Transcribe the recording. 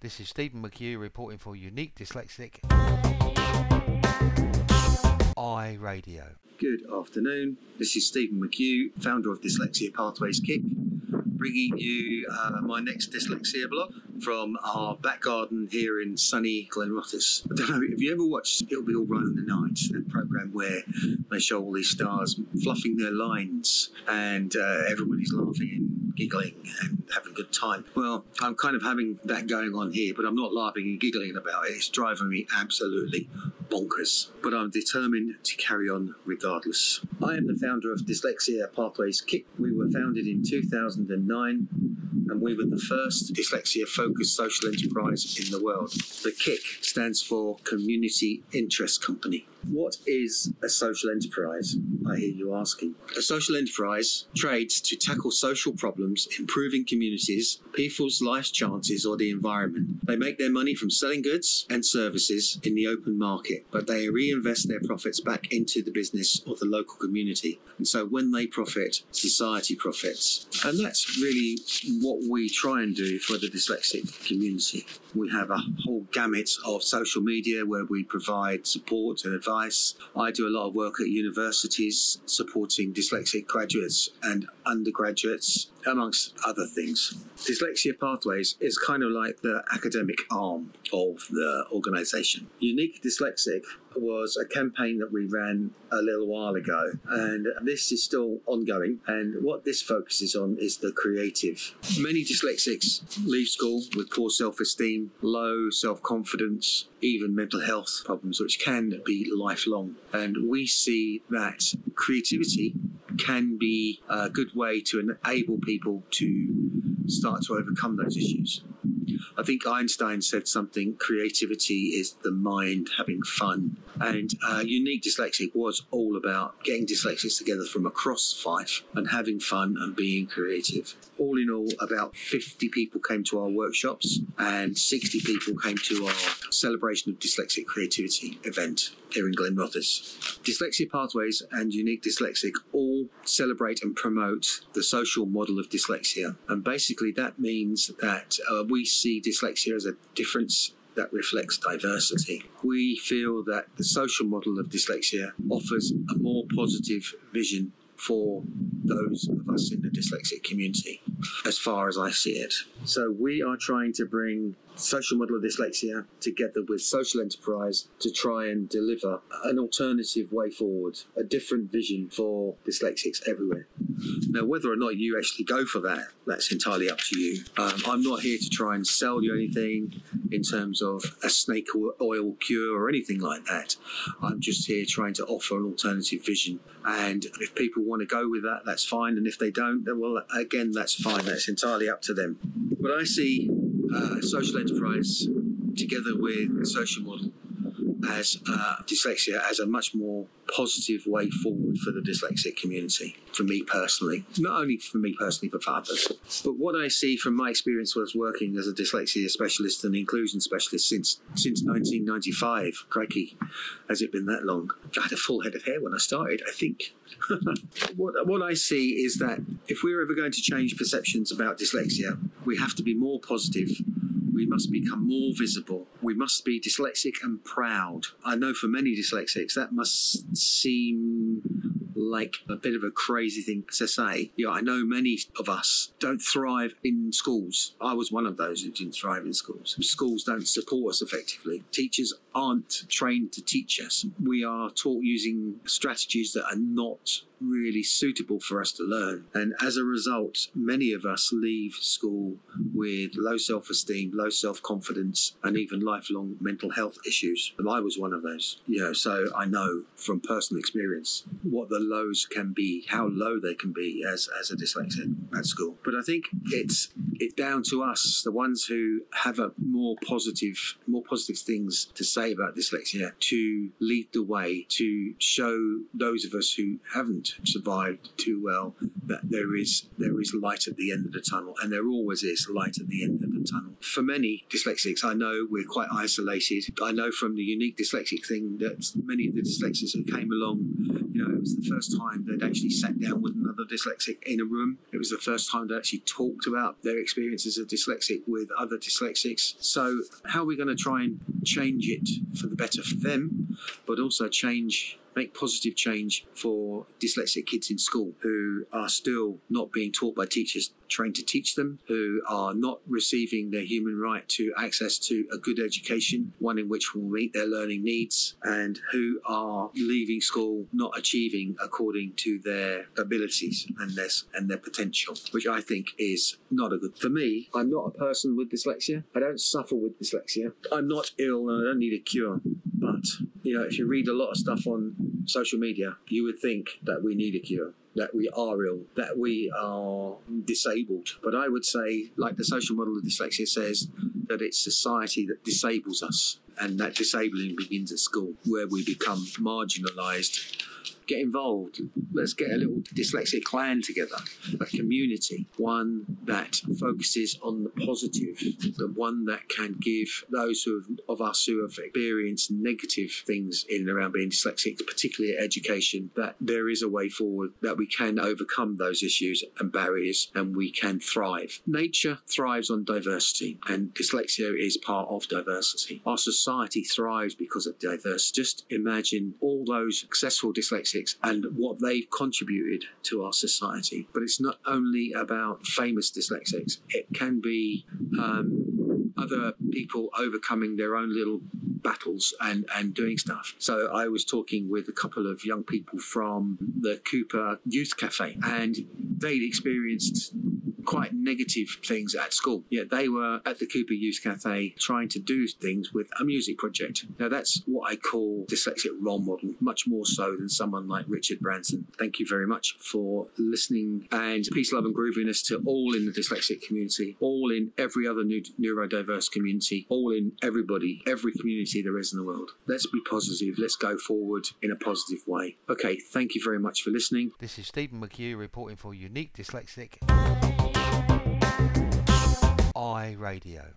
This is Stephen McHugh reporting for Unique Dyslexic I Radio. Good afternoon. This is Stephen McHugh, founder of Dyslexia Pathways CIC, bringing you uh, my next dyslexia blog from our back garden here in sunny Glenrothes. I don't know, have you ever watched It'll Be All Right in the Night, the program where they show all these stars fluffing their lines and uh, everybody's laughing giggling and having a good time? Well, I'm kind of having that going on here, but I'm not laughing and giggling about it. It's driving me absolutely bonkers. But I'm determined to carry on regardless. I am the founder of Dyslexia Pathways CIC. We were founded in 2009 and we were the first dyslexia focused social enterprise in the world. The CIC stands for Community Interest Company. What is a social enterprise? I hear you asking. A social enterprise trades to tackle social problems, improving communities, people's life chances, or the environment. They make their money from selling goods and services in the open market, but they reinvest their profits back into the business or the local community. And so when they profit, society profits. And that's really what we try and do for the dyslexic community. We have a whole gamut of social media where we provide support and advice. I do a lot of work at universities supporting dyslexic graduates and undergraduates, amongst other things. Dyslexia Pathways is kind of like the academic arm of the organisation. Unique Dyslexic was a campaign that we ran a little while ago, and this is still ongoing. And what this focuses on is the creative. Many dyslexics leave school with poor self esteem, low self confidence, even mental health problems, which can be lifelong. And we see that creativity can be a good way to enable people to start to overcome those issues. I think Einstein said something creativity is the mind having fun. And uh, Unique Dyslexic was all about getting dyslexics together from across Fife and having fun and being creative. All in all, about 50 people came to our workshops and 60 people came to our celebration of dyslexic creativity event here in Glenrothes. Dyslexia Pathways and Unique Dyslexic all celebrate and promote the social model of dyslexia. And basically, that means that uh, we see dyslexia as a difference that reflects diversity. We feel that the social model of dyslexia offers a more positive vision for those of us in the dyslexic community, as far as I see it. So we are trying to bring social model of dyslexia together with social enterprise to try and deliver an alternative way forward, a different vision for dyslexics everywhere. Now, whether or not you actually go for that, that's entirely up to you. Um, I'm not here to try and sell you anything in terms of a snake oil cure or anything like that. I'm just here trying to offer an alternative vision. And if people want to go with that, that's fine. And if they don't, then well, again, that's fine. That's entirely up to them. But I see uh, social enterprise together with social model as uh, dyslexia as a much more positive way forward for the dyslexic community, for me personally. Not only for me personally, but for others. But what I see from my experience was working as a dyslexia specialist and inclusion specialist since since 1995. Crikey, has it been that long? I had a full head of hair when I started, I think. what, what I see is that if we're ever going to change perceptions about dyslexia, we have to be more positive we must become more visible. We must be dyslexic and proud. I know for many dyslexics that must seem like a bit of a crazy thing to say. Yeah, I know many of us don't thrive in schools. I was one of those who didn't thrive in schools. Schools don't support us effectively. Teachers aren't trained to teach us. We are taught using strategies that are not really suitable for us to learn. And as a result, many of us leave school with low self esteem, low self confidence, and even lifelong mental health issues. And I was one of those. You know, so I know from personal experience what the lows can be, how low they can be as, as a dyslexic at school. But I think it's it's down to us, the ones who have a more positive, more positive things to say about dyslexia, to lead the way, to show those of us who haven't haven't survived too well, that there is there is light at the end of the tunnel, and there always is light at the end of the tunnel. For many dyslexics, I know we're quite isolated. I know from the unique dyslexic thing that many of the dyslexics who came along, you know, it was the first time they'd actually sat down with another dyslexic in a room. It was the first time they actually talked about their experiences of dyslexic with other dyslexics. So, how are we going to try and change it for the better for them, but also change make positive change for dyslexic kids in school who are still not being taught by teachers trained to teach them, who are not receiving their human right to access to a good education, one in which will meet their learning needs, and who are leaving school not achieving according to their abilities and their, and their potential, which I think is not a good. For me, I'm not a person with dyslexia. I don't suffer with dyslexia. I'm not ill and I don't need a cure. But, you know, if you read a lot of stuff on social media, you would think that we need a cure that we are ill, that we are disabled. But I would say, like the social model of dyslexia says, that it's society that disables us, and that disabling begins at school, where we become marginalised get involved. Let's get a little dyslexic clan together, a community, one that focuses on the positive, the one that can give those who have, of us who have experienced negative things in and around being dyslexic, particularly education, that there is a way forward, that we can overcome those issues and barriers and we can thrive. Nature thrives on diversity, and dyslexia is part of diversity. Our society thrives because of diversity. Just imagine all those successful dyslexic and what they've contributed to our society. But it's not only about famous dyslexics, it can be um, other people overcoming their own little battles and, and doing stuff. So I was talking with a couple of young people from the Cupar Youth Cafe, and they'd experienced quite negative things at school. Yet they were at the Cupar Youth Cafe trying to do things with a music project. Now that's what I call dyslexic role model, much more so than someone like Richard Branson. Thank you very much for listening and peace, love, and grooviness to all in the dyslexic community, all in every other neurodiverse community, all in everybody, every community there is in the world. Let's be positive. Let's go forward in a positive way. Okay, thank you very much for listening. This is Stephen McHugh reporting for Unique Dyslexic. iRadio